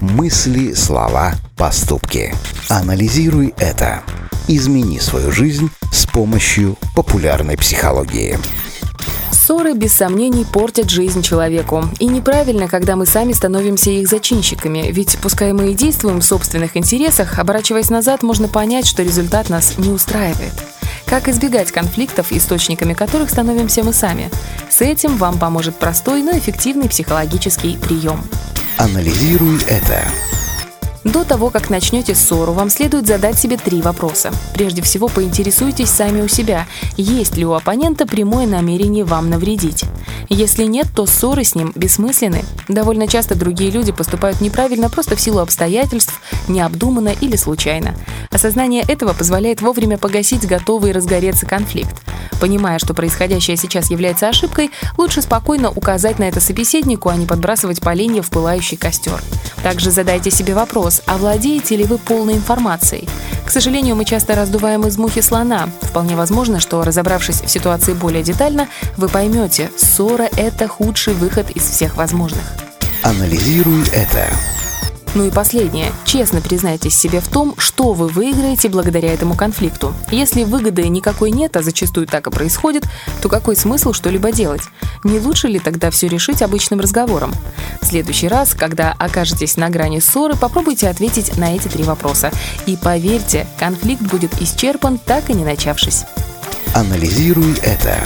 мысли, слова, поступки. Анализируй это. Измени свою жизнь с помощью популярной психологии. Ссоры, без сомнений, портят жизнь человеку. И неправильно, когда мы сами становимся их зачинщиками, ведь пускай мы и действуем в собственных интересах, оборачиваясь назад, можно понять, что результат нас не устраивает. Как избегать конфликтов, источниками которых становимся мы сами? С этим вам поможет простой, но эффективный психологический прием. Анализируй это. До того, как начнете ссору, вам следует задать себе три вопроса. Прежде всего, поинтересуйтесь сами у себя, есть ли у оппонента прямое намерение вам навредить. Если нет, то ссоры с ним бессмысленны. Довольно часто другие люди поступают неправильно просто в силу обстоятельств, необдуманно или случайно. Осознание этого позволяет вовремя погасить готовый разгореться конфликт. Понимая, что происходящее сейчас является ошибкой, лучше спокойно указать на это собеседнику, а не подбрасывать поленья в пылающий костер. Также задайте себе вопрос, а ли вы полной информацией? К сожалению, мы часто раздуваем из мухи слона. Вполне возможно, что, разобравшись в ситуации более детально, вы поймете, ссора – это худший выход из всех возможных. Анализируй это. Ну и последнее. Честно признайтесь себе в том, что вы выиграете благодаря этому конфликту. Если выгоды никакой нет, а зачастую так и происходит, то какой смысл что-либо делать? Не лучше ли тогда все решить обычным разговором? В следующий раз, когда окажетесь на грани ссоры, попробуйте ответить на эти три вопроса. И поверьте, конфликт будет исчерпан, так и не начавшись. Анализируй это.